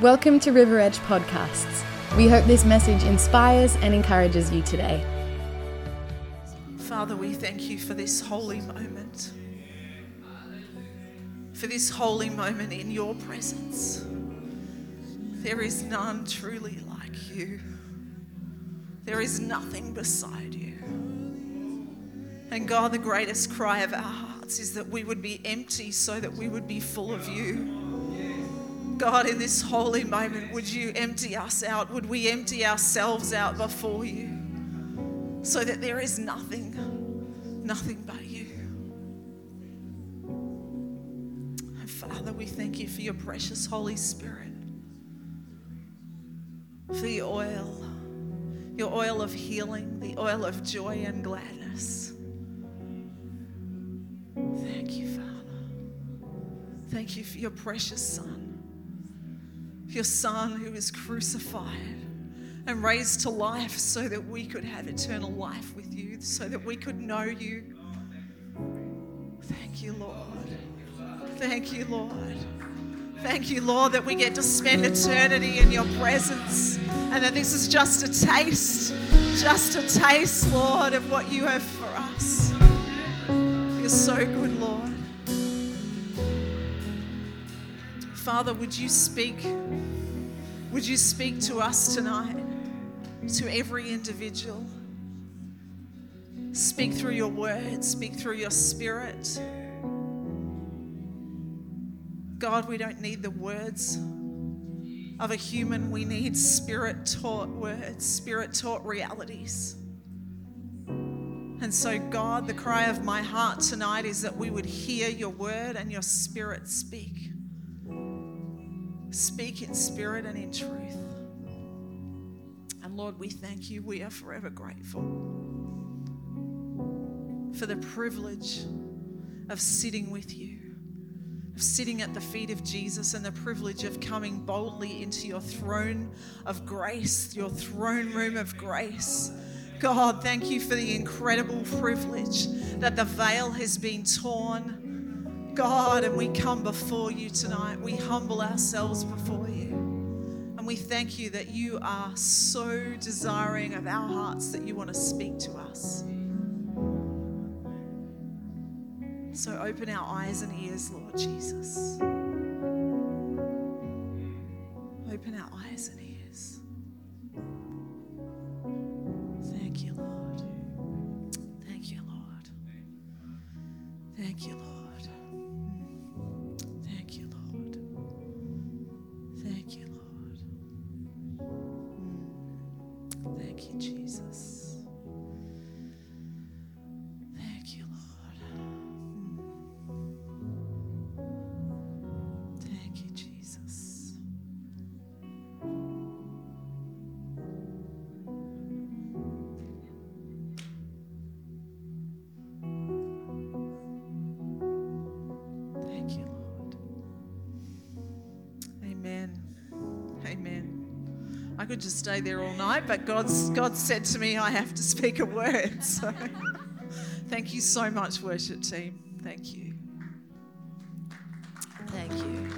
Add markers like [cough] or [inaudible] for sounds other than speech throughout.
Welcome to River Edge Podcasts. We hope this message inspires and encourages you today. Father, we thank you for this holy moment. For this holy moment in your presence. There is none truly like you. There is nothing beside you. And God, the greatest cry of our hearts is that we would be empty so that we would be full of you. God, in this holy moment, would you empty us out? Would we empty ourselves out before you so that there is nothing, nothing but you? And Father, we thank you for your precious Holy Spirit, for the oil, your oil of healing, the oil of joy and gladness. Thank you, Father. Thank you for your precious Son your Son who was crucified and raised to life so that we could have eternal life with you, so that we could know you. Thank you, Lord. Thank you, Lord. Thank you, Lord, that we get to spend eternity in your presence and that this is just a taste, just a taste, Lord, of what you have for us. You're so good, Lord. Father, would you speak? Would you speak to us tonight, to every individual? Speak through your word, speak through your spirit. God, we don't need the words of a human, we need spirit taught words, spirit taught realities. And so, God, the cry of my heart tonight is that we would hear your word and your spirit speak. Speak in spirit and in truth. And Lord, we thank you. We are forever grateful for the privilege of sitting with you, of sitting at the feet of Jesus, and the privilege of coming boldly into your throne of grace, your throne room of grace. God, thank you for the incredible privilege that the veil has been torn God, and we come before you tonight. We humble ourselves before you. And we thank you that you are so desiring of our hearts that you want to speak to us. So open our eyes and ears, Lord Jesus. Open our eyes and ears. Thank you, Lord. Thank you, Lord. Thank you, Lord. Amen. I could just stay there all night, but God's God said to me I have to speak a word. [laughs] So thank you so much, worship team. Thank you. Thank you.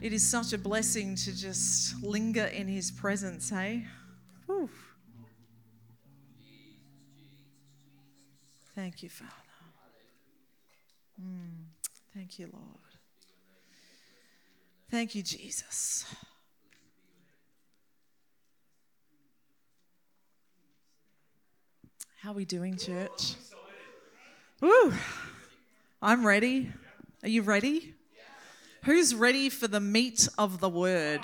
It is such a blessing to just linger in his presence, hey? Whew. Thank you, Father. Mm, thank you, Lord. Thank you, Jesus. How are we doing, church? Woo! I'm ready. Are you ready? Who's ready for the meat of the word?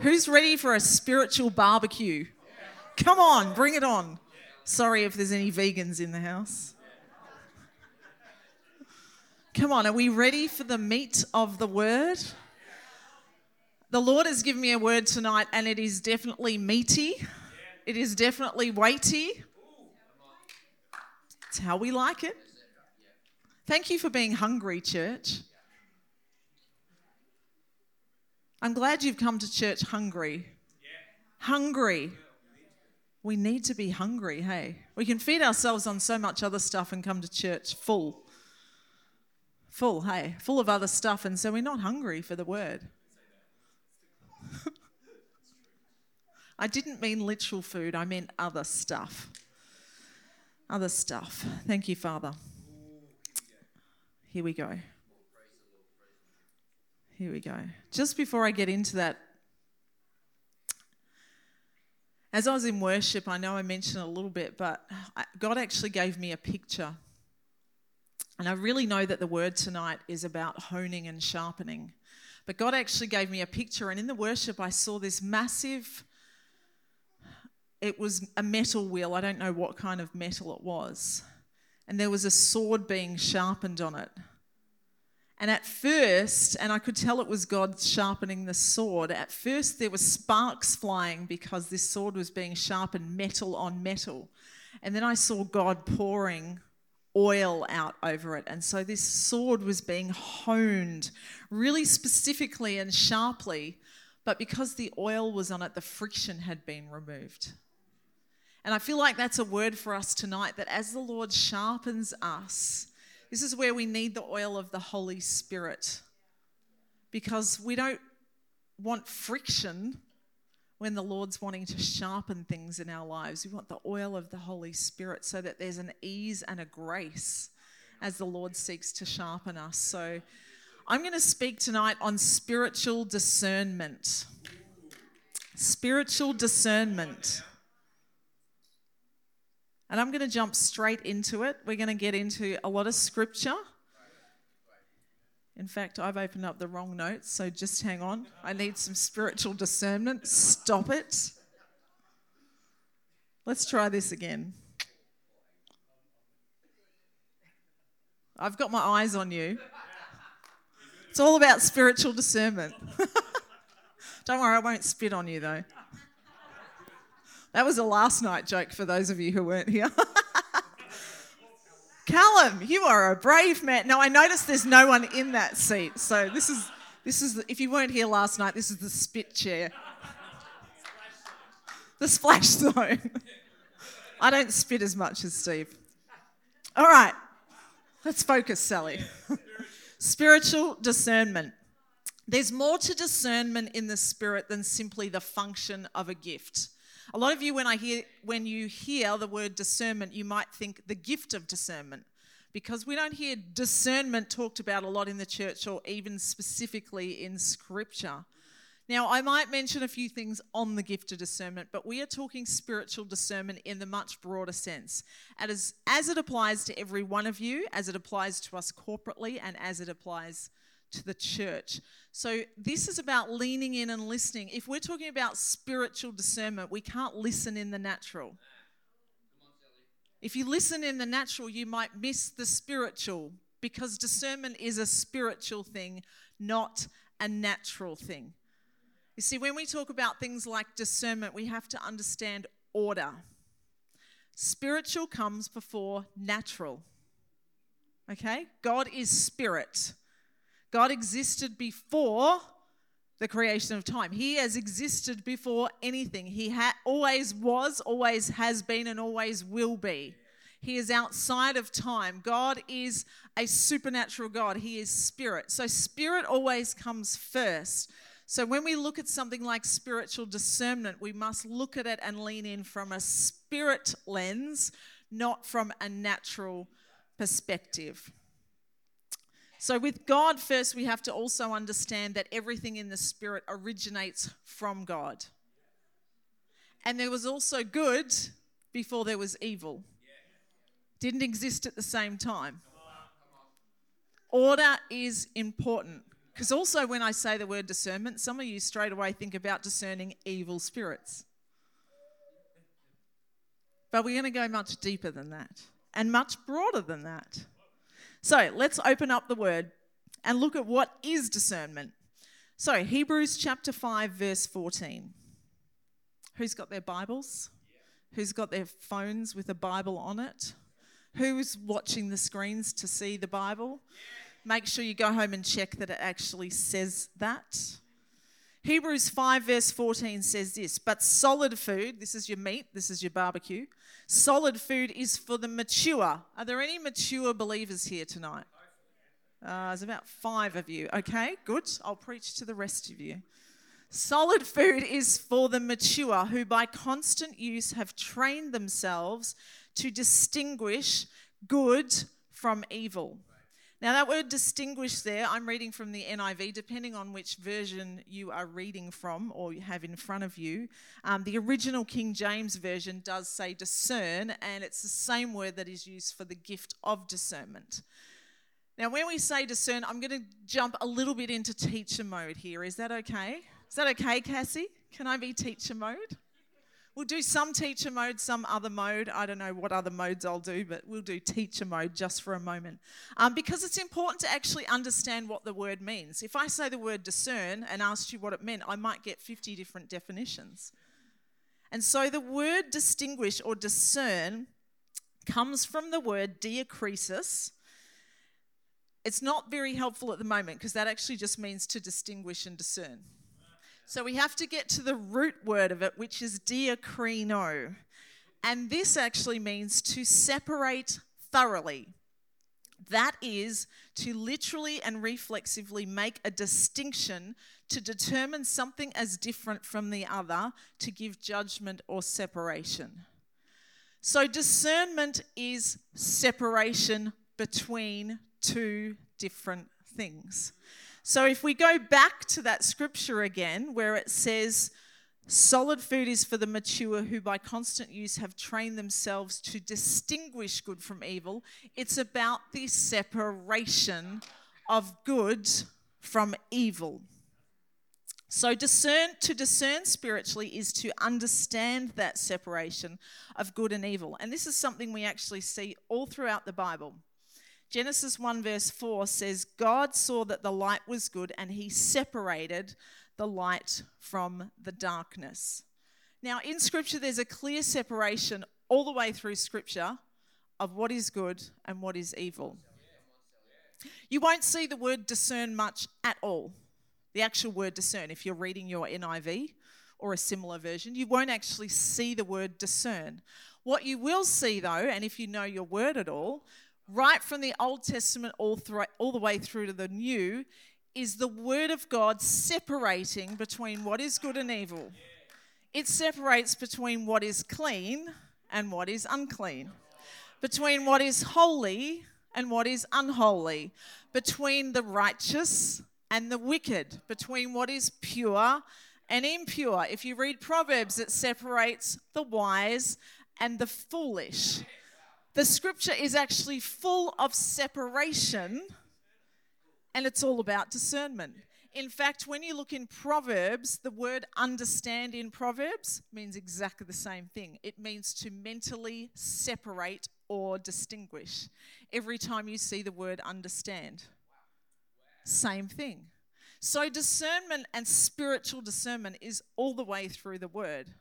Who's ready for a spiritual barbecue? Come on, bring it on. Sorry if there's any vegans in the house. Come on, are we ready for the meat of the word? The Lord has given me a word tonight, and it is definitely meaty. It is definitely weighty. It's how we like it. Thank you for being hungry, church. I'm glad you've come to church hungry. Hungry. We need to be hungry, hey? We can feed ourselves on so much other stuff and come to church full. full, hey, full of other stuff. And so we're not hungry for the word. [laughs] I didn't mean literal food, I meant other stuff. Other stuff. Thank you, Father. Here we go. Here we go. Just before I get into that, as I was in worship, I know I mentioned a little bit, but God actually gave me a picture. And I really know that the word tonight is about honing and sharpening. But God actually gave me a picture, and in the worship, I saw this massive it was a metal wheel. I don't know what kind of metal it was. And there was a sword being sharpened on it. And at first, and I could tell it was God sharpening the sword, at first there were sparks flying because this sword was being sharpened metal on metal. And then I saw God pouring oil out over it. And so this sword was being honed really specifically and sharply, but because the oil was on it, the friction had been removed. And I feel like that's a word for us tonight that as the Lord sharpens us, this is where we need the oil of the Holy Spirit. Because we don't want friction when the Lord's wanting to sharpen things in our lives. We want the oil of the Holy Spirit so that there's an ease and a grace as the Lord seeks to sharpen us. So I'm going to speak tonight on spiritual discernment. Spiritual discernment. And I'm going to jump straight into it. We're going to get into a lot of scripture. In fact, I've opened up the wrong notes, so just hang on. I need some spiritual discernment. Stop it. Let's try this again. I've got my eyes on you. It's all about spiritual discernment. [laughs] Don't worry, I won't spit on you though. That was a last night joke for those of you who weren't here. [laughs] Callum, you are a brave man. Now I noticed there's no one in that seat, so this is this is if you weren't here last night, this is the spit chair, the splash zone. I don't spit as much as Steve. All right, let's focus, Sally. Spiritual discernment. There's more to discernment in the spirit than simply the function of a gift. A lot of you, when I hear when you hear the word discernment, you might think the gift of discernment. Because we don't hear discernment talked about a lot in the church or even specifically in scripture. Now, I might mention a few things on the gift of discernment, but we are talking spiritual discernment in the much broader sense. As, as it applies to every one of you, as it applies to us corporately, and as it applies to the church. So, this is about leaning in and listening. If we're talking about spiritual discernment, we can't listen in the natural. If you listen in the natural, you might miss the spiritual because discernment is a spiritual thing, not a natural thing. You see, when we talk about things like discernment, we have to understand order. Spiritual comes before natural. Okay? God is spirit. God existed before the creation of time. He has existed before anything. He ha- always was, always has been, and always will be. He is outside of time. God is a supernatural God. He is spirit. So, spirit always comes first. So, when we look at something like spiritual discernment, we must look at it and lean in from a spirit lens, not from a natural perspective. So, with God first, we have to also understand that everything in the Spirit originates from God. And there was also good before there was evil, didn't exist at the same time. Order is important. Because also, when I say the word discernment, some of you straight away think about discerning evil spirits. But we're going to go much deeper than that and much broader than that. So let's open up the word and look at what is discernment. So, Hebrews chapter 5, verse 14. Who's got their Bibles? Who's got their phones with a Bible on it? Who's watching the screens to see the Bible? Make sure you go home and check that it actually says that. Hebrews 5, verse 14 says this But solid food, this is your meat, this is your barbecue, solid food is for the mature. Are there any mature believers here tonight? Uh, there's about five of you. Okay, good. I'll preach to the rest of you. Solid food is for the mature who, by constant use, have trained themselves to distinguish good from evil. Now, that word distinguish there, I'm reading from the NIV, depending on which version you are reading from or you have in front of you. Um, the original King James Version does say discern, and it's the same word that is used for the gift of discernment. Now, when we say discern, I'm going to jump a little bit into teacher mode here. Is that okay? Is that okay, Cassie? Can I be teacher mode? We'll do some teacher mode, some other mode. I don't know what other modes I'll do, but we'll do teacher mode just for a moment. Um, because it's important to actually understand what the word means. If I say the word discern and asked you what it meant, I might get 50 different definitions. And so the word distinguish or discern comes from the word diakrisis. It's not very helpful at the moment because that actually just means to distinguish and discern. So we have to get to the root word of it, which is diakrino. And this actually means to separate thoroughly. That is to literally and reflexively make a distinction to determine something as different from the other to give judgment or separation. So, discernment is separation between two different things. So if we go back to that scripture again, where it says, Solid food is for the mature who, by constant use, have trained themselves to distinguish good from evil. It's about the separation of good from evil. So, discern, to discern spiritually is to understand that separation of good and evil. And this is something we actually see all throughout the Bible. Genesis 1, verse 4 says, God saw that the light was good and he separated the light from the darkness. Now, in Scripture, there's a clear separation all the way through Scripture of what is good and what is evil. You won't see the word discern much at all. The actual word discern, if you're reading your NIV or a similar version, you won't actually see the word discern. What you will see, though, and if you know your word at all, right from the Old Testament all, through, all the way through to the New, is the Word of God separating between what is good and evil. It separates between what is clean and what is unclean, between what is holy and what is unholy, between the righteous and the wicked, between what is pure and impure. If you read Proverbs, it separates the wise and the foolish the scripture is actually full of separation and it's all about discernment. In fact, when you look in Proverbs, the word understand in Proverbs means exactly the same thing. It means to mentally separate or distinguish. Every time you see the word understand, same thing. So, discernment and spiritual discernment is all the way through the word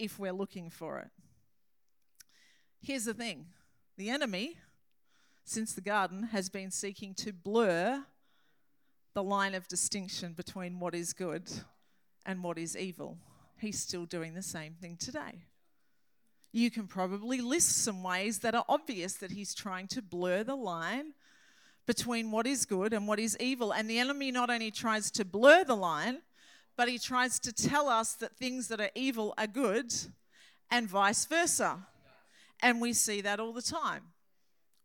if we're looking for it. Here's the thing the enemy, since the garden, has been seeking to blur the line of distinction between what is good and what is evil. He's still doing the same thing today. You can probably list some ways that are obvious that he's trying to blur the line between what is good and what is evil. And the enemy not only tries to blur the line, but he tries to tell us that things that are evil are good and vice versa. And we see that all the time.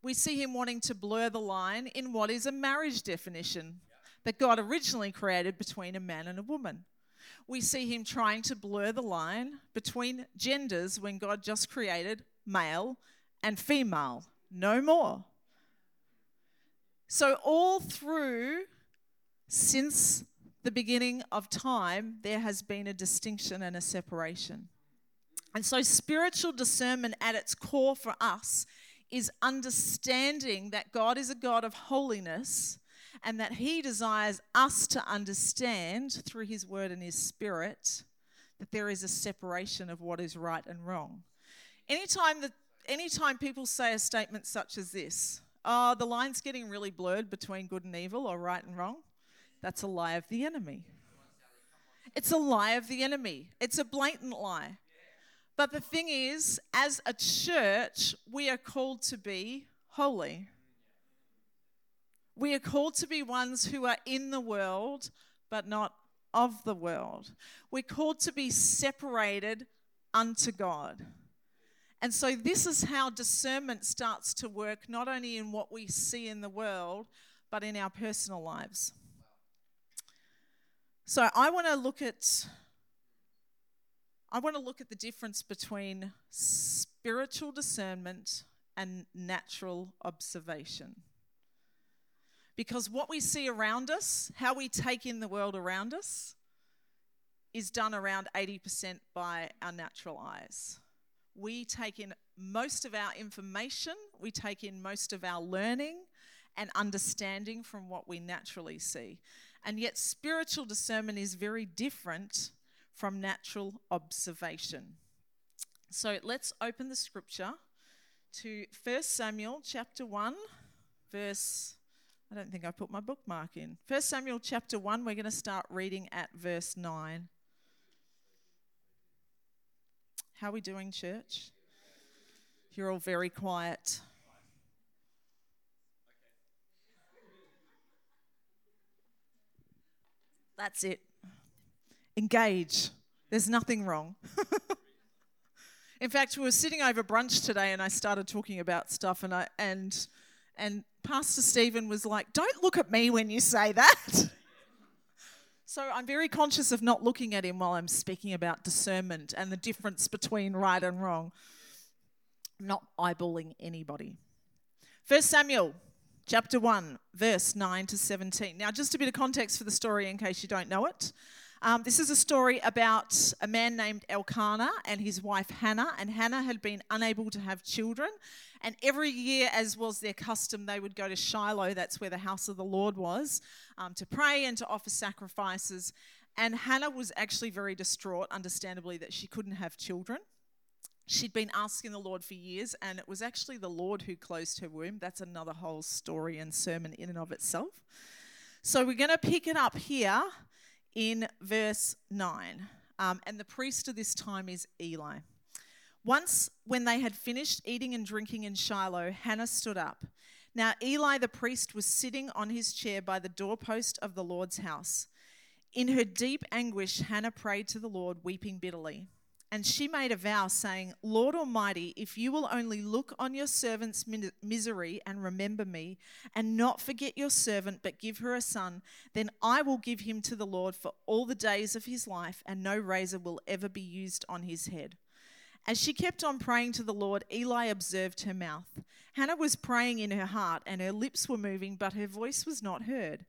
We see him wanting to blur the line in what is a marriage definition that God originally created between a man and a woman. We see him trying to blur the line between genders when God just created male and female. No more. So, all through since the beginning of time, there has been a distinction and a separation. And so, spiritual discernment at its core for us is understanding that God is a God of holiness and that He desires us to understand through His Word and His Spirit that there is a separation of what is right and wrong. Anytime that anytime people say a statement such as this, oh, the line's getting really blurred between good and evil or right and wrong, that's a lie of the enemy. It's a lie of the enemy. It's a blatant lie. But the thing is, as a church, we are called to be holy. We are called to be ones who are in the world, but not of the world. We're called to be separated unto God. And so, this is how discernment starts to work, not only in what we see in the world, but in our personal lives. So, I want to look at. I want to look at the difference between spiritual discernment and natural observation. Because what we see around us, how we take in the world around us, is done around 80% by our natural eyes. We take in most of our information, we take in most of our learning and understanding from what we naturally see. And yet, spiritual discernment is very different from natural observation. So let's open the scripture to 1 Samuel chapter 1, verse. I don't think I put my bookmark in. 1 Samuel chapter 1, we're going to start reading at verse 9. How are we doing, church? You're all very quiet. That's it. Engage. There's nothing wrong. [laughs] In fact, we were sitting over brunch today and I started talking about stuff and I and and Pastor Stephen was like, "Don't look at me when you say that." [laughs] So I'm very conscious of not looking at him while I'm speaking about discernment and the difference between right and wrong. I'm not eyeballing anybody. First Samuel chapter 1, verse 9 to 17. Now, just a bit of context for the story in case you don't know it. Um, this is a story about a man named Elkanah and his wife Hannah. And Hannah had been unable to have children. And every year, as was their custom, they would go to Shiloh, that's where the house of the Lord was, um, to pray and to offer sacrifices. And Hannah was actually very distraught, understandably, that she couldn't have children. She'd been asking the Lord for years, and it was actually the Lord who closed her womb. That's another whole story and sermon in and of itself. So we're going to pick it up here in verse 9. Um, and the priest of this time is Eli. Once, when they had finished eating and drinking in Shiloh, Hannah stood up. Now, Eli the priest was sitting on his chair by the doorpost of the Lord's house. In her deep anguish, Hannah prayed to the Lord, weeping bitterly. And she made a vow, saying, Lord Almighty, if you will only look on your servant's misery and remember me, and not forget your servant, but give her a son, then I will give him to the Lord for all the days of his life, and no razor will ever be used on his head. As she kept on praying to the Lord, Eli observed her mouth. Hannah was praying in her heart, and her lips were moving, but her voice was not heard.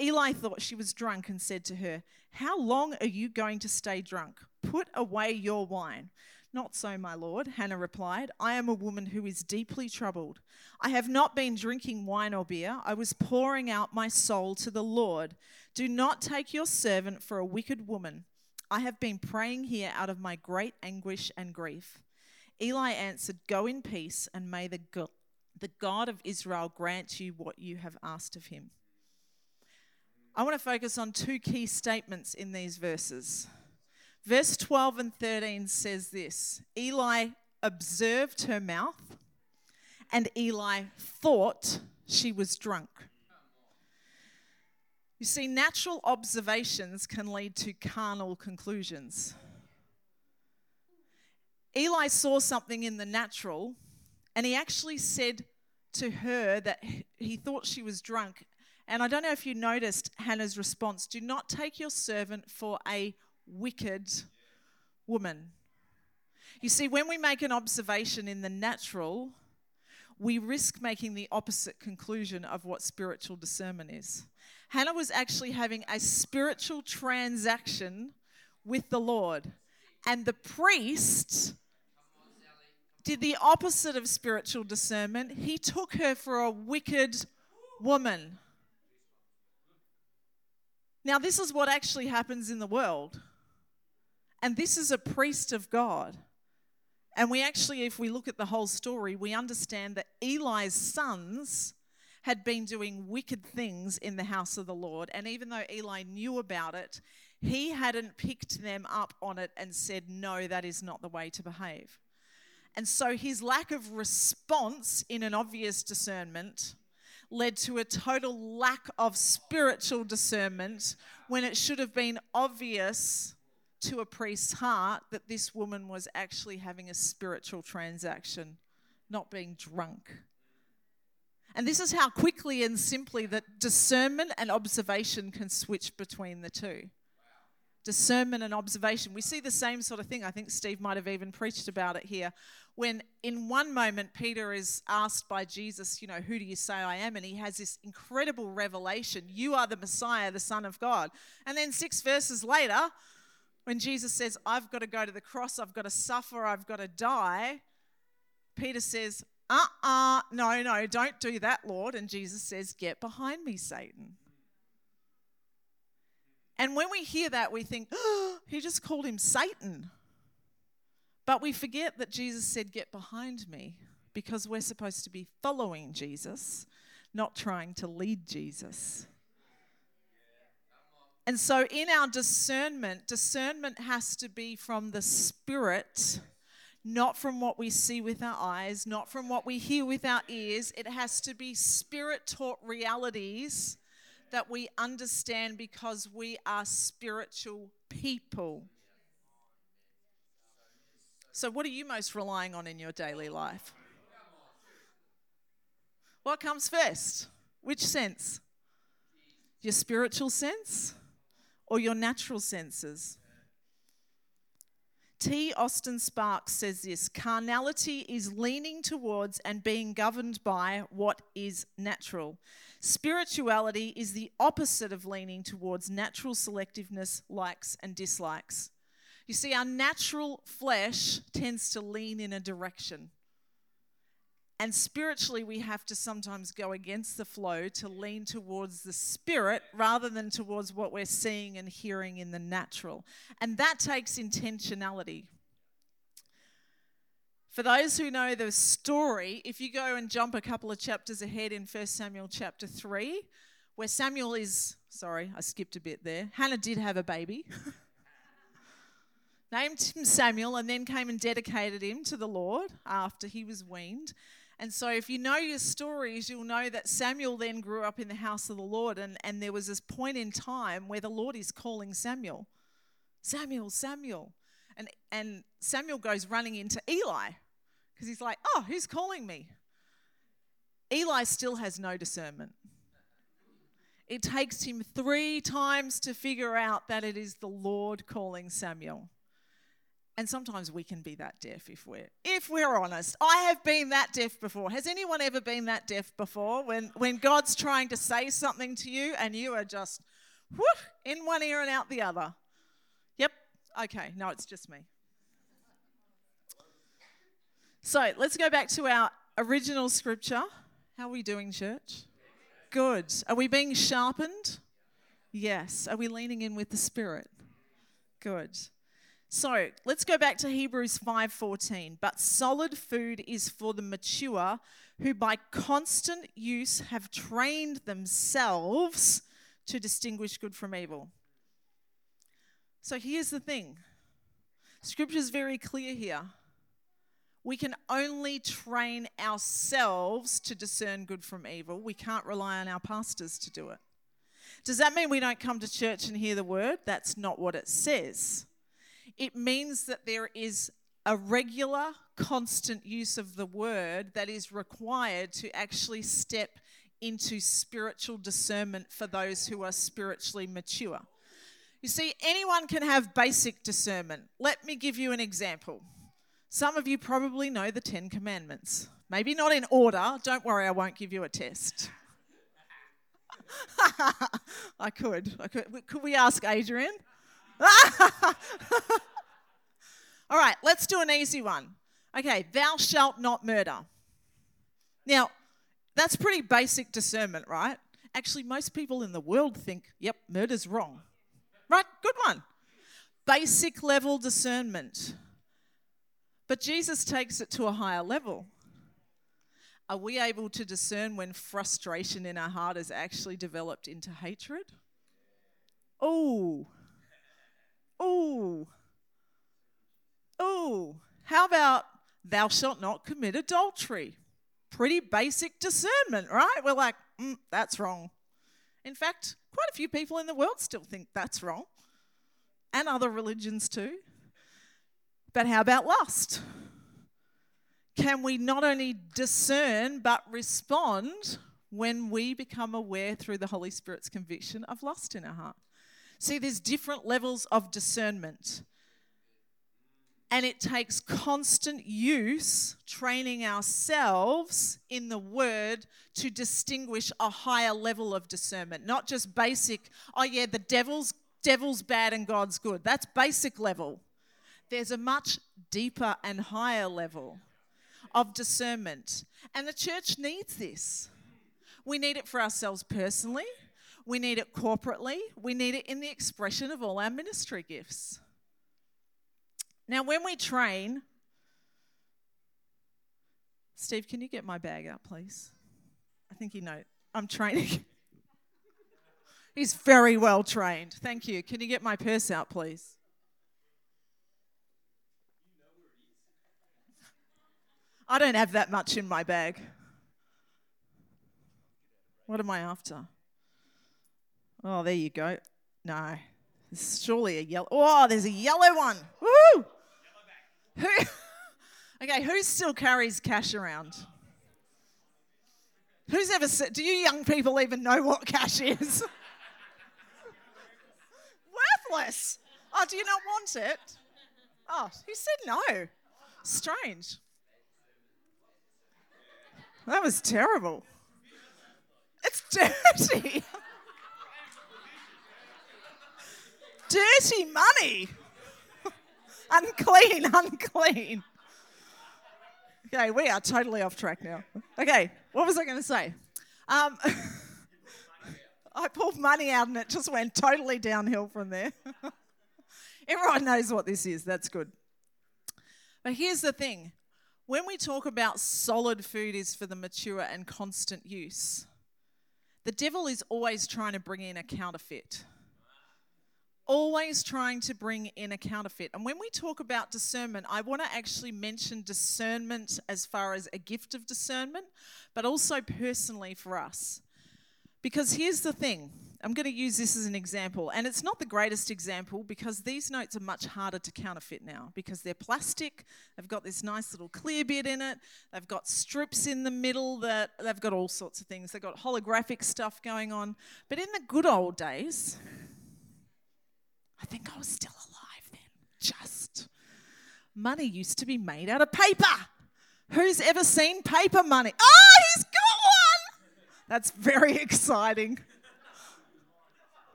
Eli thought she was drunk and said to her, How long are you going to stay drunk? Put away your wine. Not so, my lord, Hannah replied. I am a woman who is deeply troubled. I have not been drinking wine or beer. I was pouring out my soul to the Lord. Do not take your servant for a wicked woman. I have been praying here out of my great anguish and grief. Eli answered, Go in peace, and may the God, of Israel grant you what you have asked of him. I want to focus on two key statements in these verses. Verse 12 and 13 says this Eli observed her mouth, and Eli thought she was drunk. You see, natural observations can lead to carnal conclusions. Eli saw something in the natural, and he actually said to her that he thought she was drunk and I don't know if you noticed Hannah's response do not take your servant for a wicked woman. You see, when we make an observation in the natural, we risk making the opposite conclusion of what spiritual discernment is. Hannah was actually having a spiritual transaction with the Lord, and the priest did the opposite of spiritual discernment. He took her for a wicked woman. Now, this is what actually happens in the world. And this is a priest of God. And we actually, if we look at the whole story, we understand that Eli's sons had been doing wicked things in the house of the Lord. And even though Eli knew about it, he hadn't picked them up on it and said, No, that is not the way to behave. And so his lack of response in an obvious discernment led to a total lack of spiritual discernment when it should have been obvious to a priest's heart that this woman was actually having a spiritual transaction, not being drunk. And this is how quickly and simply that discernment and observation can switch between the two. Discernment and observation. We see the same sort of thing. I think Steve might have even preached about it here. When in one moment Peter is asked by Jesus, you know, who do you say I am? And he has this incredible revelation you are the Messiah, the Son of God. And then six verses later, when Jesus says, I've got to go to the cross, I've got to suffer, I've got to die, Peter says, uh uh no, no, don't do that, Lord. And Jesus says, Get behind me, Satan. And when we hear that, we think, oh, [gasps] he just called him Satan. But we forget that Jesus said, Get behind me, because we're supposed to be following Jesus, not trying to lead Jesus. And so, in our discernment, discernment has to be from the Spirit, not from what we see with our eyes, not from what we hear with our ears. It has to be Spirit taught realities that we understand because we are spiritual people. So, what are you most relying on in your daily life? What comes first? Which sense? Your spiritual sense or your natural senses? T. Austin Sparks says this carnality is leaning towards and being governed by what is natural. Spirituality is the opposite of leaning towards natural selectiveness, likes, and dislikes. You see, our natural flesh tends to lean in a direction. And spiritually, we have to sometimes go against the flow to lean towards the spirit rather than towards what we're seeing and hearing in the natural. And that takes intentionality. For those who know the story, if you go and jump a couple of chapters ahead in 1 Samuel chapter 3, where Samuel is, sorry, I skipped a bit there. Hannah did have a baby. [laughs] named him Samuel, and then came and dedicated him to the Lord after he was weaned. And so, if you know your stories, you'll know that Samuel then grew up in the house of the Lord, and, and there was this point in time where the Lord is calling Samuel, Samuel, Samuel. And, and Samuel goes running into Eli because he's like, Oh, who's calling me? Eli still has no discernment. It takes him three times to figure out that it is the Lord calling Samuel. And sometimes we can be that deaf if we're if we're honest. I have been that deaf before. Has anyone ever been that deaf before? When when God's trying to say something to you and you are just whoop, in one ear and out the other. Yep. Okay. No, it's just me. So let's go back to our original scripture. How are we doing, church? Good. Are we being sharpened? Yes. Are we leaning in with the Spirit? Good. So let's go back to Hebrews 5:14. But solid food is for the mature, who by constant use have trained themselves to distinguish good from evil. So here's the thing. Scripture is very clear here. We can only train ourselves to discern good from evil. We can't rely on our pastors to do it. Does that mean we don't come to church and hear the word? That's not what it says it means that there is a regular, constant use of the word that is required to actually step into spiritual discernment for those who are spiritually mature. You see, anyone can have basic discernment. Let me give you an example. Some of you probably know the Ten Commandments. Maybe not in order. Don't worry, I won't give you a test. [laughs] I could. I could. Could we ask Adrian? [laughs] All right, let's do an easy one. Okay, thou shalt not murder. Now, that's pretty basic discernment, right? Actually, most people in the world think, yep, murder's wrong. Right? Good one. Basic level discernment. But Jesus takes it to a higher level. Are we able to discern when frustration in our heart is actually developed into hatred? Oh, oh, oh, how about thou shalt not commit adultery? Pretty basic discernment, right? We're like, mm, that's wrong. In fact, quite a few people in the world still think that's wrong, and other religions too. But how about lust? Can we not only discern but respond when we become aware through the Holy Spirit's conviction of lust in our heart? See, there's different levels of discernment. And it takes constant use, training ourselves in the word to distinguish a higher level of discernment. Not just basic, oh yeah, the devil's devil's bad and God's good. That's basic level. There's a much deeper and higher level of discernment. And the church needs this. We need it for ourselves personally, we need it corporately, we need it in the expression of all our ministry gifts. Now, when we train, Steve, can you get my bag out, please? I think you know I'm training. [laughs] He's very well trained. Thank you. Can you get my purse out, please? I don't have that much in my bag. What am I after? Oh, there you go. No, it's surely a yellow. Oh, there's a yellow one. Woo! Who? [laughs] okay, who still carries cash around? Who's ever said? Do you young people even know what cash is? [laughs] Worthless. Oh, do you not want it? Oh, he said no. Strange. That was terrible. It's [laughs] dirty. Dirty money [laughs] unclean, unclean. Okay, we are totally off track now. Okay, what was I going to say? Um, [laughs] I pulled money out and it just went totally downhill from there. [laughs] Everyone knows what this is. That's good. But here's the thing when we talk about solid food is for the mature and constant use, the devil is always trying to bring in a counterfeit always trying to bring in a counterfeit. And when we talk about discernment, I want to actually mention discernment as far as a gift of discernment, but also personally for us. Because here's the thing I'm going to use this as an example, and it's not the greatest example because these notes are much harder to counterfeit now because they're plastic. They've got this nice little clear bit in it. They've got strips in the middle that they've got all sorts of things. They've got holographic stuff going on. But in the good old days, I think I was still alive then. Just. Money used to be made out of paper. Who's ever seen paper money? Oh, he's got one! That's very [laughs] exciting.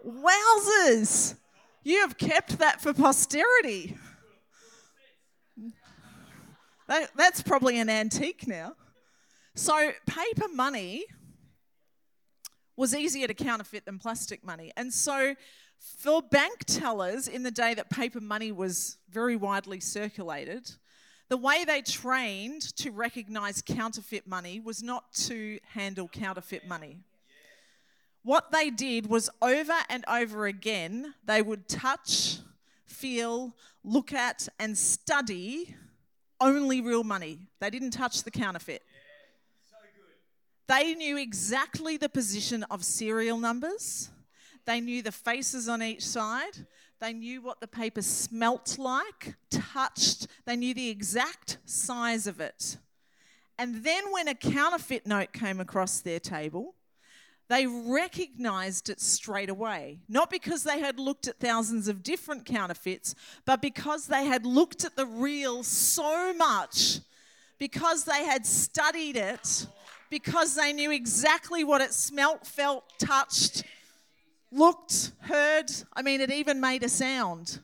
Wowzers! You have kept that for posterity. That, that's probably an antique now. So, paper money was easier to counterfeit than plastic money. And so, for bank tellers in the day that paper money was very widely circulated, the way they trained to recognize counterfeit money was not to handle counterfeit money. What they did was over and over again, they would touch, feel, look at, and study only real money. They didn't touch the counterfeit. They knew exactly the position of serial numbers they knew the faces on each side. They knew what the paper smelt like, touched. They knew the exact size of it. And then when a counterfeit note came across their table, they recognized it straight away. Not because they had looked at thousands of different counterfeits, but because they had looked at the real so much, because they had studied it, because they knew exactly what it smelt, felt, touched, looked, heard, I mean, it even made a sound.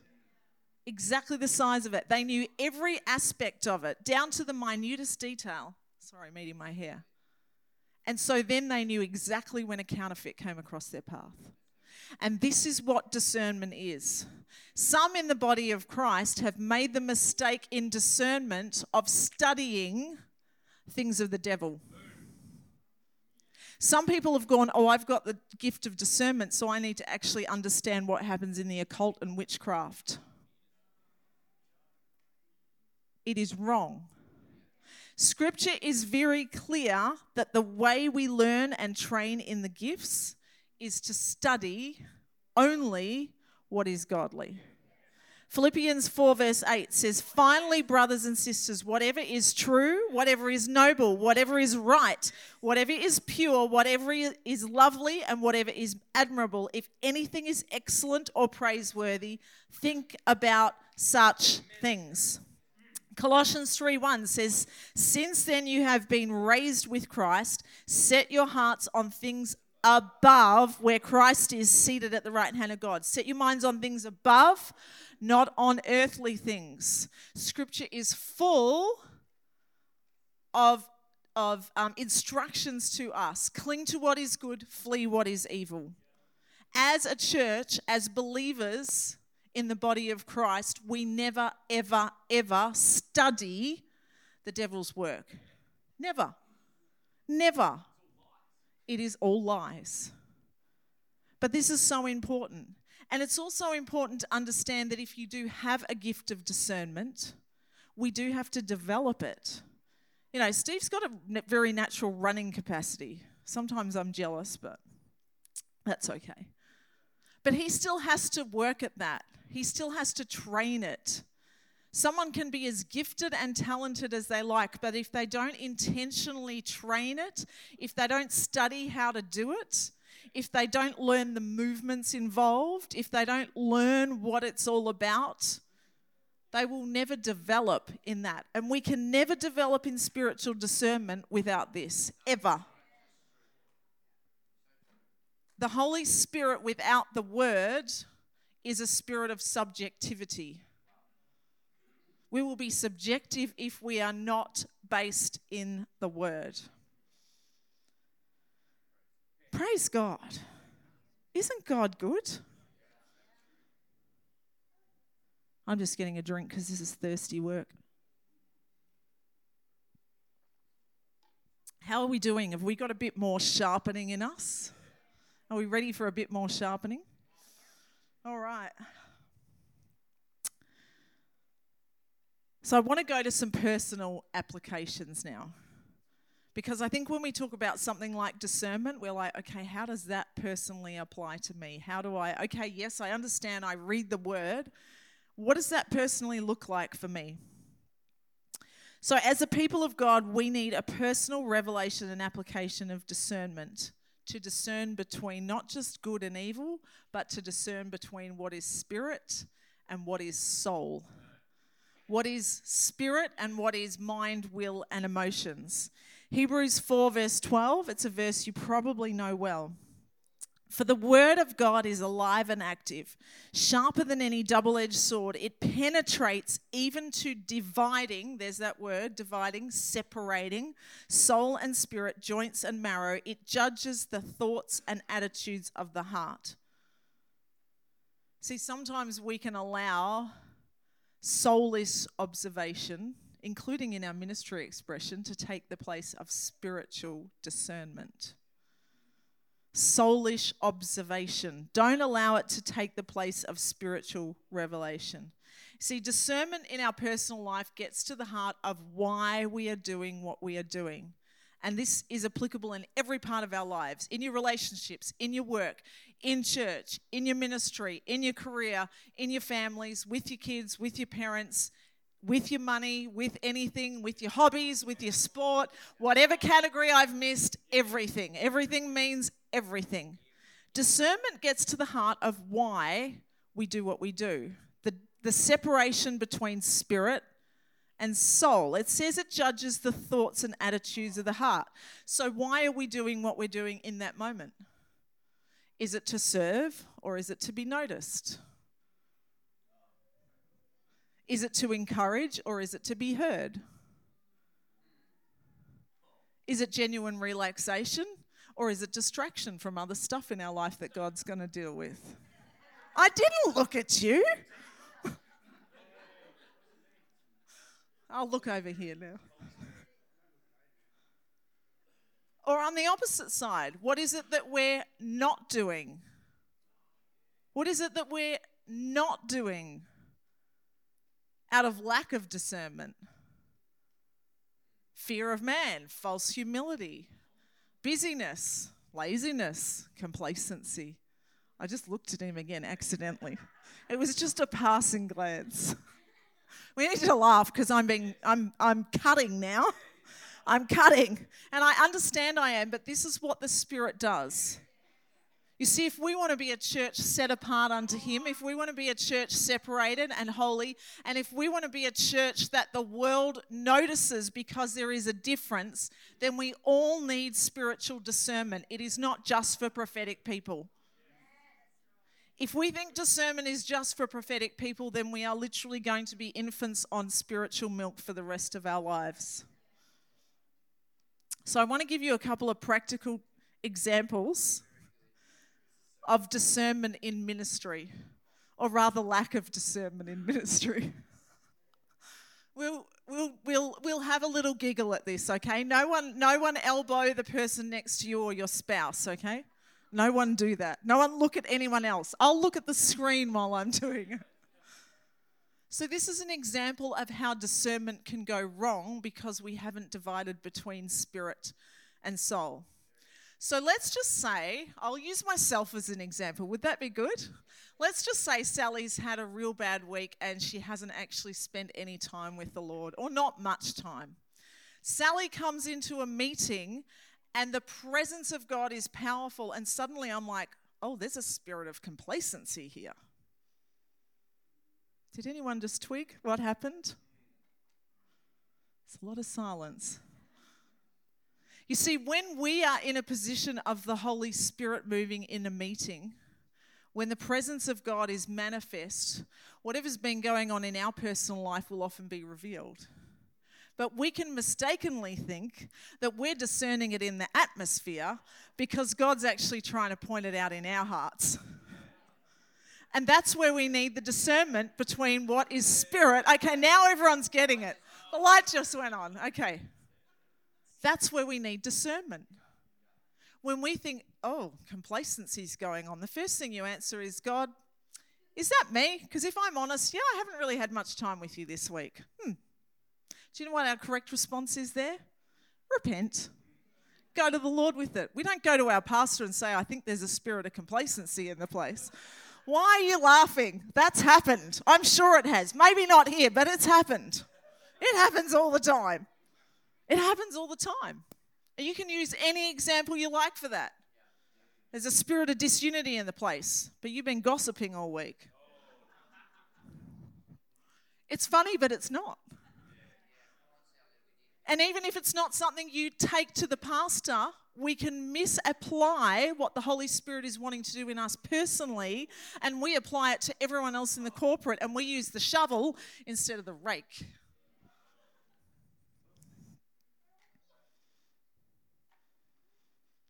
Exactly the size of it. They knew every aspect of it, down to the minutest detail. Sorry, meeting my hair. And so then they knew exactly when a counterfeit came across their path. And this is what discernment is. Some in the body of Christ have made the mistake in discernment of studying things of the devil. Some people have gone, Oh, I've got the gift of discernment, so I need to actually understand what happens in the occult and witchcraft. It is wrong. Scripture is very clear that the way we learn and train in the gifts is to study only what is godly. Philippians 4, verse 8 says, Finally, brothers and sisters, whatever is true, whatever is noble, whatever is right, whatever is pure, whatever is lovely, and whatever is admirable, if anything is excellent or praiseworthy, think about such things. Colossians 3:1 says, "Since then you have been raised with Christ, set your hearts on things above where Christ is seated at the right hand of God. Set your minds on things above, not on earthly things. Scripture is full of, of um, instructions to us cling to what is good, flee what is evil. As a church, as believers in the body of Christ, we never, ever, ever study the devil's work. Never. Never. It is all lies. But this is so important and it's also important to understand that if you do have a gift of discernment, we do have to develop it. You know, Steve's got a very natural running capacity. Sometimes I'm jealous, but that's okay. But he still has to work at that, he still has to train it. Someone can be as gifted and talented as they like, but if they don't intentionally train it, if they don't study how to do it, if they don't learn the movements involved, if they don't learn what it's all about, they will never develop in that. And we can never develop in spiritual discernment without this, ever. The Holy Spirit without the Word is a spirit of subjectivity. We will be subjective if we are not based in the Word. Praise God. Isn't God good? I'm just getting a drink because this is thirsty work. How are we doing? Have we got a bit more sharpening in us? Are we ready for a bit more sharpening? All right. So I want to go to some personal applications now. Because I think when we talk about something like discernment, we're like, okay, how does that personally apply to me? How do I, okay, yes, I understand, I read the word. What does that personally look like for me? So, as a people of God, we need a personal revelation and application of discernment to discern between not just good and evil, but to discern between what is spirit and what is soul. What is spirit and what is mind, will, and emotions. Hebrews 4, verse 12, it's a verse you probably know well. For the word of God is alive and active, sharper than any double edged sword. It penetrates even to dividing, there's that word, dividing, separating soul and spirit, joints and marrow. It judges the thoughts and attitudes of the heart. See, sometimes we can allow soulish observation including in our ministry expression, to take the place of spiritual discernment. Soulish observation. Don't allow it to take the place of spiritual revelation. See, discernment in our personal life gets to the heart of why we are doing what we are doing. And this is applicable in every part of our lives in your relationships, in your work, in church, in your ministry, in your career, in your families, with your kids, with your parents, with your money, with anything, with your hobbies, with your sport, whatever category I've missed, everything. Everything means everything. Discernment gets to the heart of why we do what we do. The, the separation between spirit and soul. It says it judges the thoughts and attitudes of the heart. So, why are we doing what we're doing in that moment? Is it to serve or is it to be noticed? Is it to encourage or is it to be heard? Is it genuine relaxation or is it distraction from other stuff in our life that God's going to deal with? I didn't look at you. [laughs] I'll look over here now. Or on the opposite side, what is it that we're not doing? What is it that we're not doing? Out of lack of discernment, fear of man, false humility, busyness, laziness, complacency. I just looked at him again accidentally. It was just a passing glance. We need to laugh because I'm being I'm I'm cutting now. I'm cutting. And I understand I am, but this is what the Spirit does. You see, if we want to be a church set apart unto Him, if we want to be a church separated and holy, and if we want to be a church that the world notices because there is a difference, then we all need spiritual discernment. It is not just for prophetic people. If we think discernment is just for prophetic people, then we are literally going to be infants on spiritual milk for the rest of our lives. So, I want to give you a couple of practical examples of discernment in ministry, or rather, lack of discernment in ministry. [laughs] we'll, we'll, we'll, we'll have a little giggle at this, okay? No one, no one elbow the person next to you or your spouse, okay? No one do that. No one look at anyone else. I'll look at the screen while I'm doing it. [laughs] So, this is an example of how discernment can go wrong because we haven't divided between spirit and soul. So let's just say, I'll use myself as an example. Would that be good? Let's just say Sally's had a real bad week and she hasn't actually spent any time with the Lord, or not much time. Sally comes into a meeting and the presence of God is powerful, and suddenly I'm like, oh, there's a spirit of complacency here. Did anyone just twig what happened? It's a lot of silence. You see, when we are in a position of the Holy Spirit moving in a meeting, when the presence of God is manifest, whatever's been going on in our personal life will often be revealed. But we can mistakenly think that we're discerning it in the atmosphere because God's actually trying to point it out in our hearts. And that's where we need the discernment between what is spirit. Okay, now everyone's getting it. The light just went on. Okay. That's where we need discernment. When we think, oh, complacency is going on, the first thing you answer is, God, is that me? Because if I'm honest, yeah, I haven't really had much time with you this week. Hmm. Do you know what our correct response is there? Repent. Go to the Lord with it. We don't go to our pastor and say, I think there's a spirit of complacency in the place. Why are you laughing? That's happened. I'm sure it has. Maybe not here, but it's happened. It happens all the time. It happens all the time. And you can use any example you like for that. There's a spirit of disunity in the place, but you've been gossiping all week. It's funny, but it's not. And even if it's not something you take to the pastor, we can misapply what the Holy Spirit is wanting to do in us personally, and we apply it to everyone else in the corporate, and we use the shovel instead of the rake.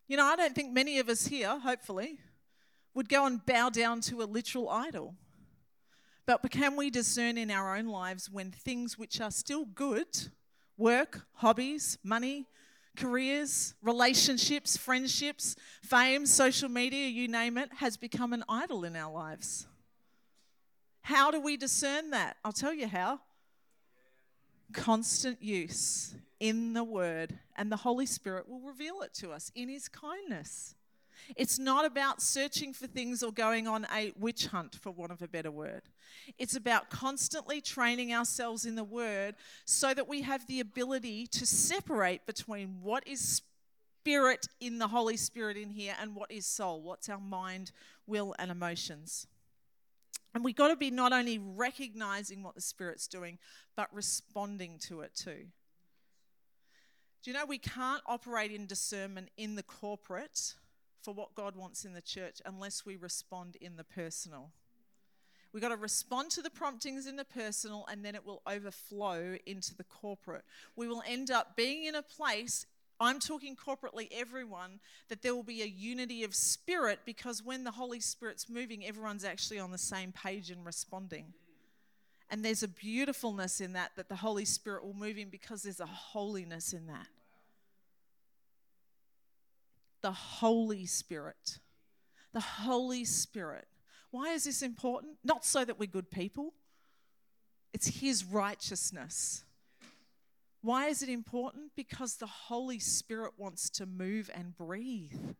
You know, I don't think many of us here, hopefully, would go and bow down to a literal idol. But can we discern in our own lives when things which are still good work, hobbies, money, careers, relationships, friendships, fame, social media, you name it, has become an idol in our lives? How do we discern that? I'll tell you how. Constant use in the Word, and the Holy Spirit will reveal it to us in His kindness. It's not about searching for things or going on a witch hunt, for want of a better word. It's about constantly training ourselves in the Word so that we have the ability to separate between what is spirit in the Holy Spirit in here and what is soul, what's our mind, will, and emotions. And we've got to be not only recognizing what the Spirit's doing, but responding to it too. Do you know we can't operate in discernment in the corporate for what God wants in the church unless we respond in the personal? We've got to respond to the promptings in the personal and then it will overflow into the corporate. We will end up being in a place, I'm talking corporately, everyone, that there will be a unity of spirit because when the Holy Spirit's moving, everyone's actually on the same page and responding. And there's a beautifulness in that that the Holy Spirit will move in because there's a holiness in that the Holy Spirit. The Holy Spirit. Why is this important? Not so that we're good people, it's His righteousness. Why is it important? Because the Holy Spirit wants to move and breathe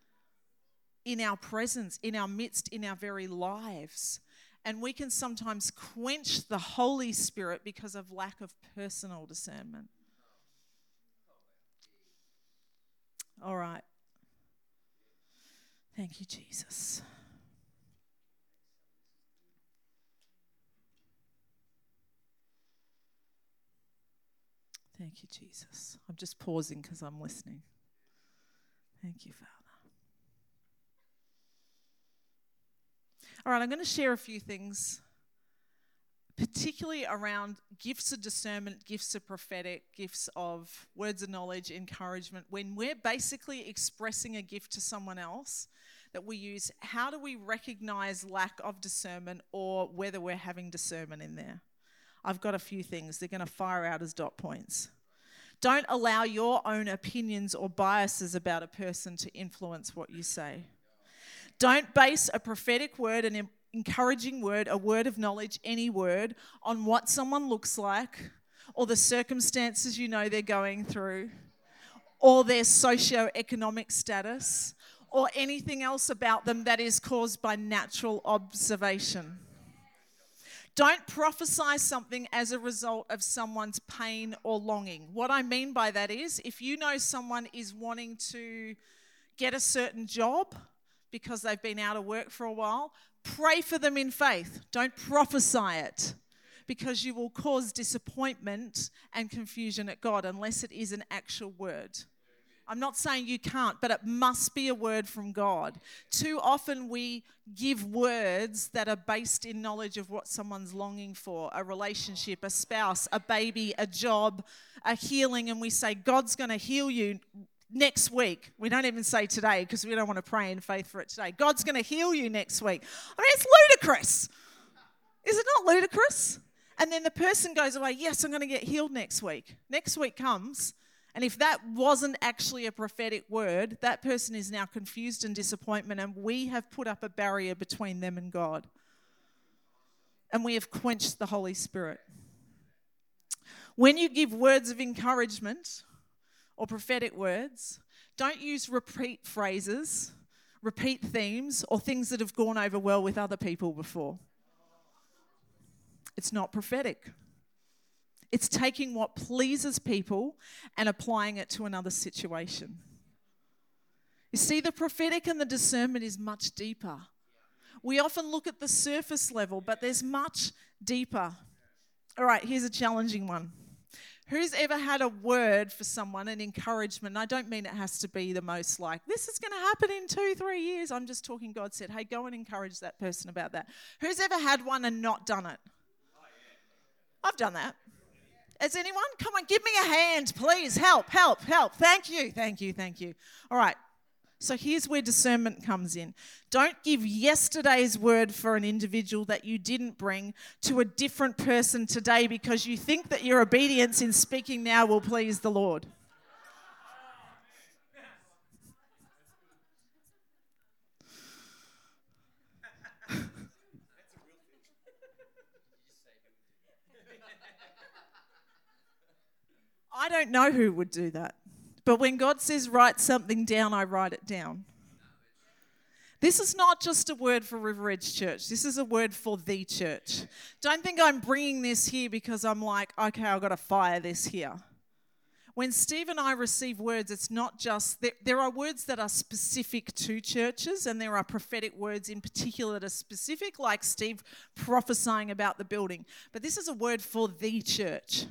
in our presence, in our midst, in our very lives. And we can sometimes quench the Holy Spirit because of lack of personal discernment. All right. Thank you, Jesus. Thank you, Jesus. I'm just pausing because I'm listening. Thank you, Father. All right, I'm going to share a few things, particularly around gifts of discernment, gifts of prophetic, gifts of words of knowledge, encouragement. When we're basically expressing a gift to someone else, that we use, how do we recognize lack of discernment or whether we're having discernment in there? I've got a few things. They're going to fire out as dot points. Don't allow your own opinions or biases about a person to influence what you say. Don't base a prophetic word, an encouraging word, a word of knowledge, any word, on what someone looks like or the circumstances you know they're going through or their socio-economic status or anything else about them that is caused by natural observation. Don't prophesy something as a result of someone's pain or longing. What I mean by that is if you know someone is wanting to get a certain job because they've been out of work for a while, pray for them in faith. Don't prophesy it because you will cause disappointment and confusion at God unless it is an actual word. I'm not saying you can't, but it must be a word from God. Too often we give words that are based in knowledge of what someone's longing for a relationship, a spouse, a baby, a job, a healing, and we say, God's going to heal you next week. We don't even say today because we don't want to pray in faith for it today. God's going to heal you next week. I mean, it's ludicrous. Is it not ludicrous? And then the person goes away, Yes, I'm going to get healed next week. Next week comes and if that wasn't actually a prophetic word, that person is now confused and disappointment, and we have put up a barrier between them and God. And we have quenched the Holy Spirit. When you give words of encouragement or prophetic words, don't use repeat phrases, repeat themes, or things that have gone over well with other people before. It's not prophetic. It's taking what pleases people and applying it to another situation. You see, the prophetic and the discernment is much deeper. We often look at the surface level, but there's much deeper. All right, here's a challenging one. Who's ever had a word for someone, an encouragement? I don't mean it has to be the most like, this is going to happen in two, three years. I'm just talking, God said, hey, go and encourage that person about that. Who's ever had one and not done it? I've done that. Has anyone? Come on, give me a hand, please. Help, help, help. Thank you, thank you, thank you. All right. So here's where discernment comes in. Don't give yesterday's word for an individual that you didn't bring to a different person today because you think that your obedience in speaking now will please the Lord. [laughs] I don't know who would do that. But when God says write something down, I write it down. This is not just a word for River Edge Church. This is a word for the church. Don't think I'm bringing this here because I'm like, okay, I've got to fire this here. When Steve and I receive words, it's not just, there, there are words that are specific to churches, and there are prophetic words in particular that are specific, like Steve prophesying about the building. But this is a word for the church.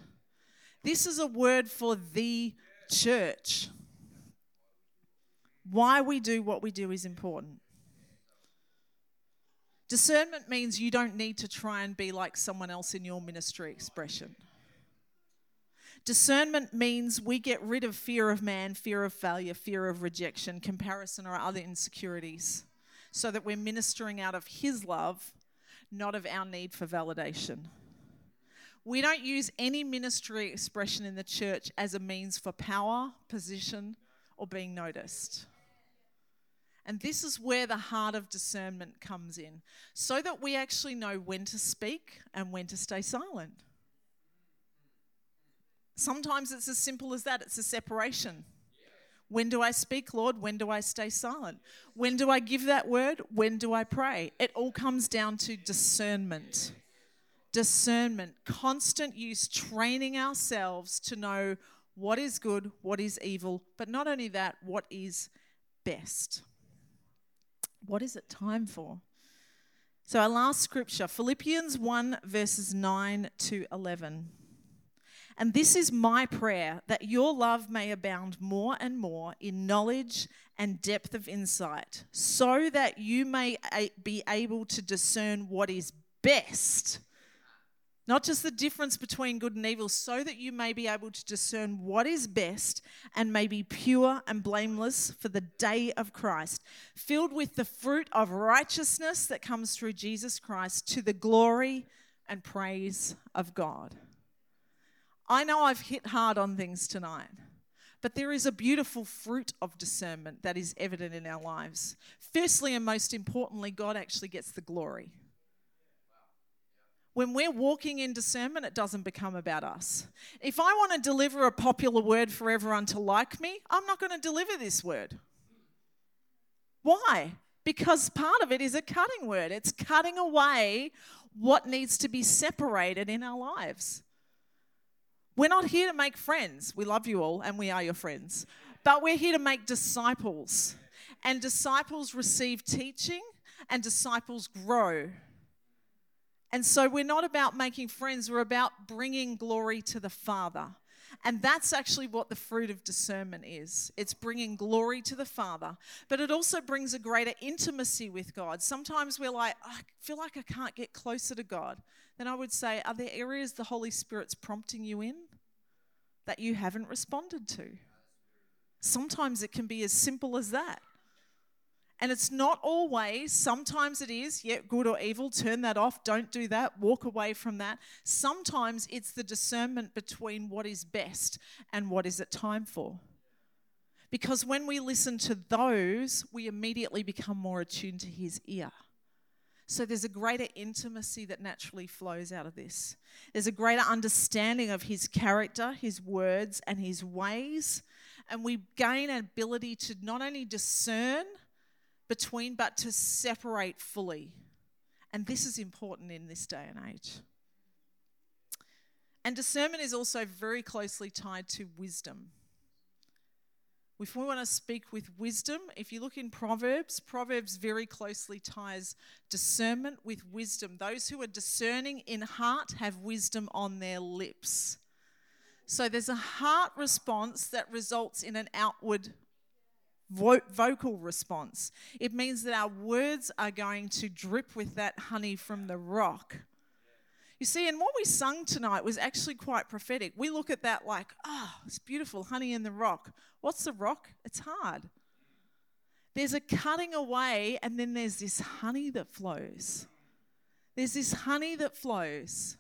This is a word for the church. Why we do what we do is important. Discernment means you don't need to try and be like someone else in your ministry expression. Discernment means we get rid of fear of man, fear of failure, fear of rejection, comparison, or other insecurities so that we're ministering out of His love, not of our need for validation. We don't use any ministry expression in the church as a means for power, position, or being noticed. And this is where the heart of discernment comes in, so that we actually know when to speak and when to stay silent. Sometimes it's as simple as that it's a separation. When do I speak, Lord? When do I stay silent? When do I give that word? When do I pray? It all comes down to discernment. Discernment, constant use, training ourselves to know what is good, what is evil, but not only that, what is best. What is it time for? So, our last scripture, Philippians 1, verses 9 to 11. And this is my prayer that your love may abound more and more in knowledge and depth of insight, so that you may be able to discern what is best. Not just the difference between good and evil, so that you may be able to discern what is best and may be pure and blameless for the day of Christ, filled with the fruit of righteousness that comes through Jesus Christ to the glory and praise of God. I know I've hit hard on things tonight, but there is a beautiful fruit of discernment that is evident in our lives. Firstly, and most importantly, God actually gets the glory. When we're walking in discernment, it doesn't become about us. If I want to deliver a popular word for everyone to like me, I'm not going to deliver this word. Why? Because part of it is a cutting word. It's cutting away what needs to be separated in our lives. We're not here to make friends. We love you all and we are your friends. But we're here to make disciples. And disciples receive teaching and disciples grow. And so we're not about making friends, we're about bringing glory to the Father. And that's actually what the fruit of discernment is. It's bringing glory to the Father, but it also brings a greater intimacy with God. Sometimes we're like, I feel like I can't get closer to God. Then I would say, are there areas the Holy Spirit's prompting you in that you haven't responded to? Sometimes it can be as simple as that. And it's not always, sometimes it is, yeah, good or evil, turn that off, don't do that, walk away from that. Sometimes it's the discernment between what is best and what is it time for. Because when we listen to those, we immediately become more attuned to his ear. So there's a greater intimacy that naturally flows out of this. There's a greater understanding of his character, his words, and his ways. And we gain an ability to not only discern between, but to separate fully. And this is important in this day and age. And discernment is also very closely tied to wisdom. If we want to speak with wisdom, if you look in Proverbs, Proverbs very closely ties discernment with wisdom. Those who are discerning in heart have wisdom on their lips. So there's a heart response that results in an outward vo- vocal response. It means that our words are going to drip with that honey from the rock. You see, and what we sung tonight was actually quite prophetic. We look at that like, oh, it's beautiful, honey in the rock. What's the rock? It's hard. There's a cutting away, and then there's this honey that flows. There's this honey that flows.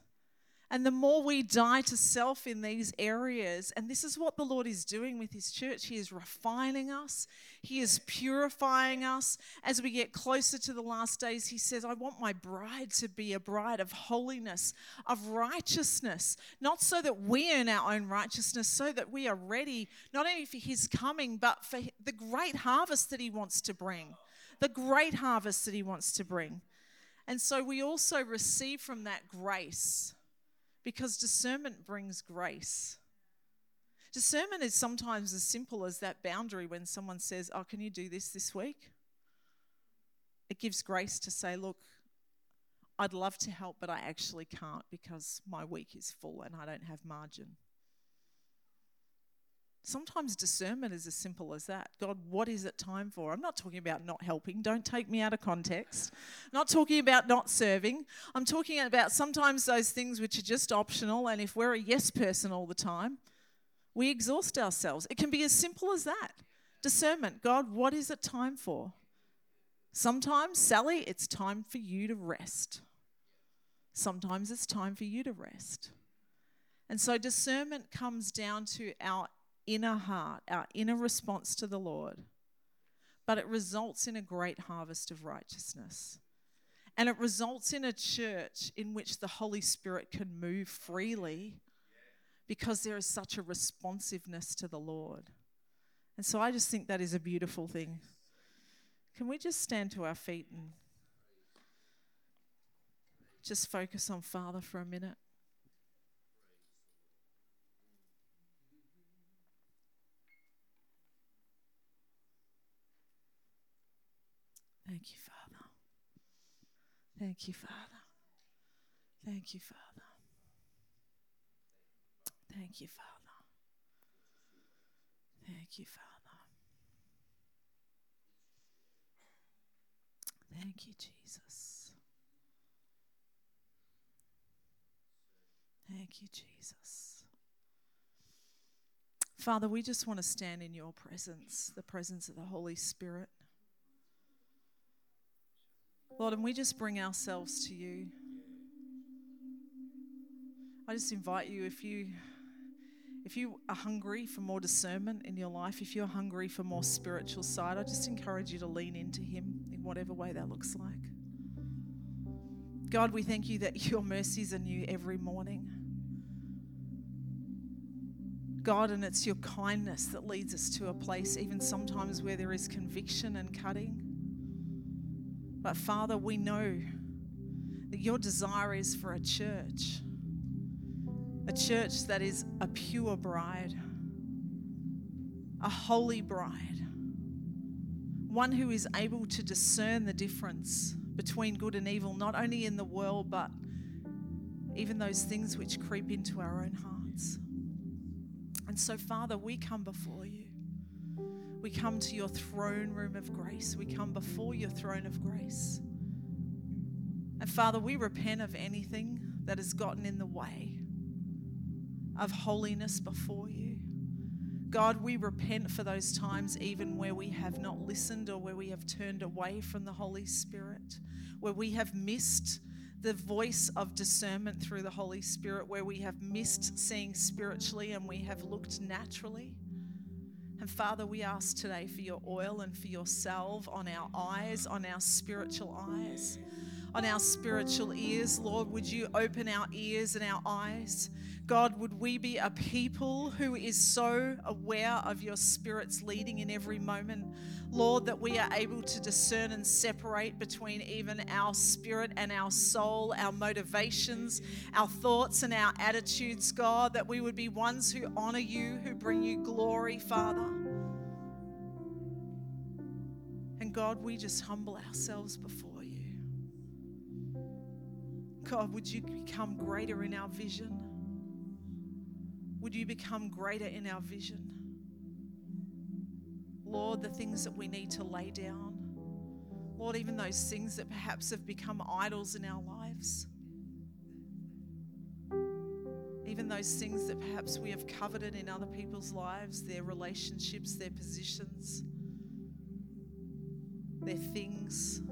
And the more we die to self in these areas, and this is what the Lord is doing with His church, He is refining us, He is purifying us. As we get closer to the last days, He says, I want my bride to be a bride of holiness, of righteousness, not so that we earn our own righteousness, so that we are ready not only for His coming, but for the great harvest that He wants to bring. The great harvest that He wants to bring. And so we also receive from that grace because discernment brings grace. Discernment is sometimes as simple as that boundary when someone says, Oh, can you do this this week? It gives grace to say, Look, I'd love to help, but I actually can't because my week is full and I don't have margin. Sometimes discernment is as simple as that. God, what is it time for? I'm not talking about not helping. Don't take me out of context. Not talking about not serving. I'm talking about sometimes those things which are just optional. And if we're a yes person all the time, we exhaust ourselves. It can be as simple as that. Discernment. God, what is it time for? Sometimes, Sally, it's time for you to rest. Sometimes it's time for you to rest. And so discernment comes down to our inner heart, our inner response to the Lord. But it results in a great harvest of righteousness. And it results in a church in which the Holy Spirit can move freely because there is such a responsiveness to the Lord. And so I just think that is a beautiful thing. Can we just stand to our feet and just focus on Father for a minute? Thank you, Father. Thank you, Father. Thank you, Father. Thank you, Father. Thank you, Father. Thank you, Jesus. Thank you, Jesus. Father, we just want to stand in your presence, the presence of the Holy Spirit. Lord, and we just bring ourselves to you. I just invite you if you if you are hungry for more discernment in your life, if you're hungry for more spiritual side, I just encourage you to lean into him in whatever way that looks like. God, we thank you that [laughs] your mercies are new every morning. God, and it's your kindness that leads us to a place, even sometimes where there is conviction and cutting. But Father, we know that your desire is for a church, a church that is a pure bride, a holy bride, one who is able to discern the difference between good and evil, not only in the world, but even those things which creep into our own hearts. And so, Father, we come before you. We come to your throne room of grace. We come before your throne of grace. And Father, we repent of anything that has gotten in the way of holiness before you. God, we repent for those times even where we have not listened or where we have turned away from the Holy Spirit, where we have missed the voice of discernment through the Holy Spirit, where we have missed seeing spiritually and we have looked naturally. And Father, we ask today for your oil and for your salve on our eyes, on our spiritual eyes, on our spiritual ears. Lord, would you open our ears and our eyes? God, would we be a people who is so aware of your Spirit's leading in every moment? Lord, that we are able to discern and separate between even our spirit and our soul, our motivations, our thoughts and our attitudes, God, that we would be ones who honor you, who bring you glory, Father. And God, we just humble ourselves before you. God, would you become greater in our vision? Would you become greater in our vision? Lord, the things that we need to lay down. Lord, even those things that perhaps have become idols in our lives. Even those things that perhaps we have coveted in other people's lives, their relationships, their positions, their things.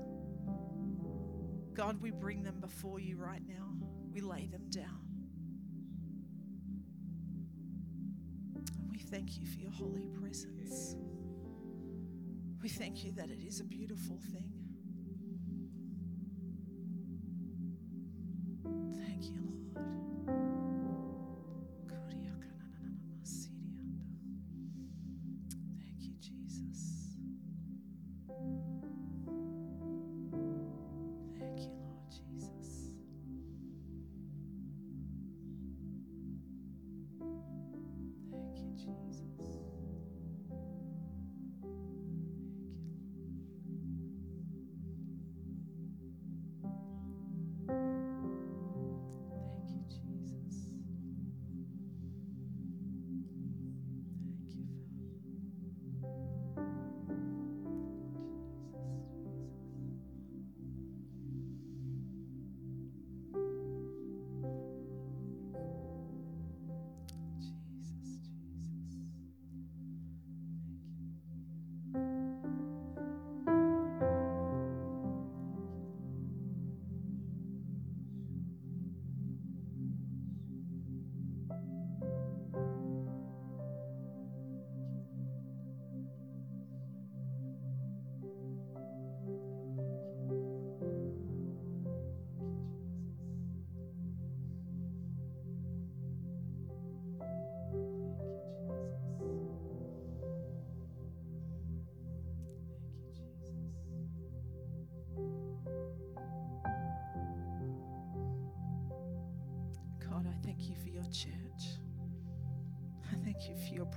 God, we bring them before you right now. We lay them down. Thank you for your holy presence. We thank you that it is a beautiful thing.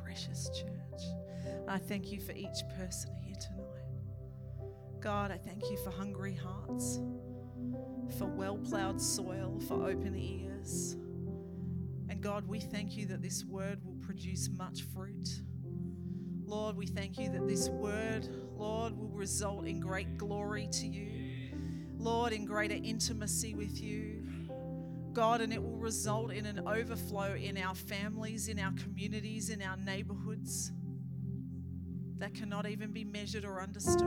Precious church. I thank you for each person here tonight. God, I thank you for hungry hearts, for well plowed soil, for open ears. And God, we thank you that this word will produce much fruit. Lord, we thank you that this word, Lord, will result in great glory to you. Lord, in greater intimacy with you. God, and it will result in an overflow in our families, in our communities, in our neighborhoods that cannot even be measured or understood.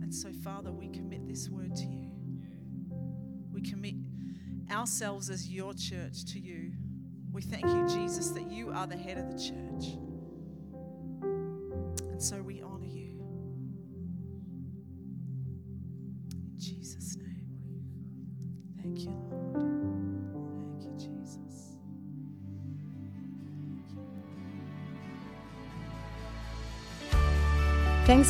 And so, Father, we commit this word to you. We commit ourselves as your church to you. We thank you, Jesus, that you are the head of the church.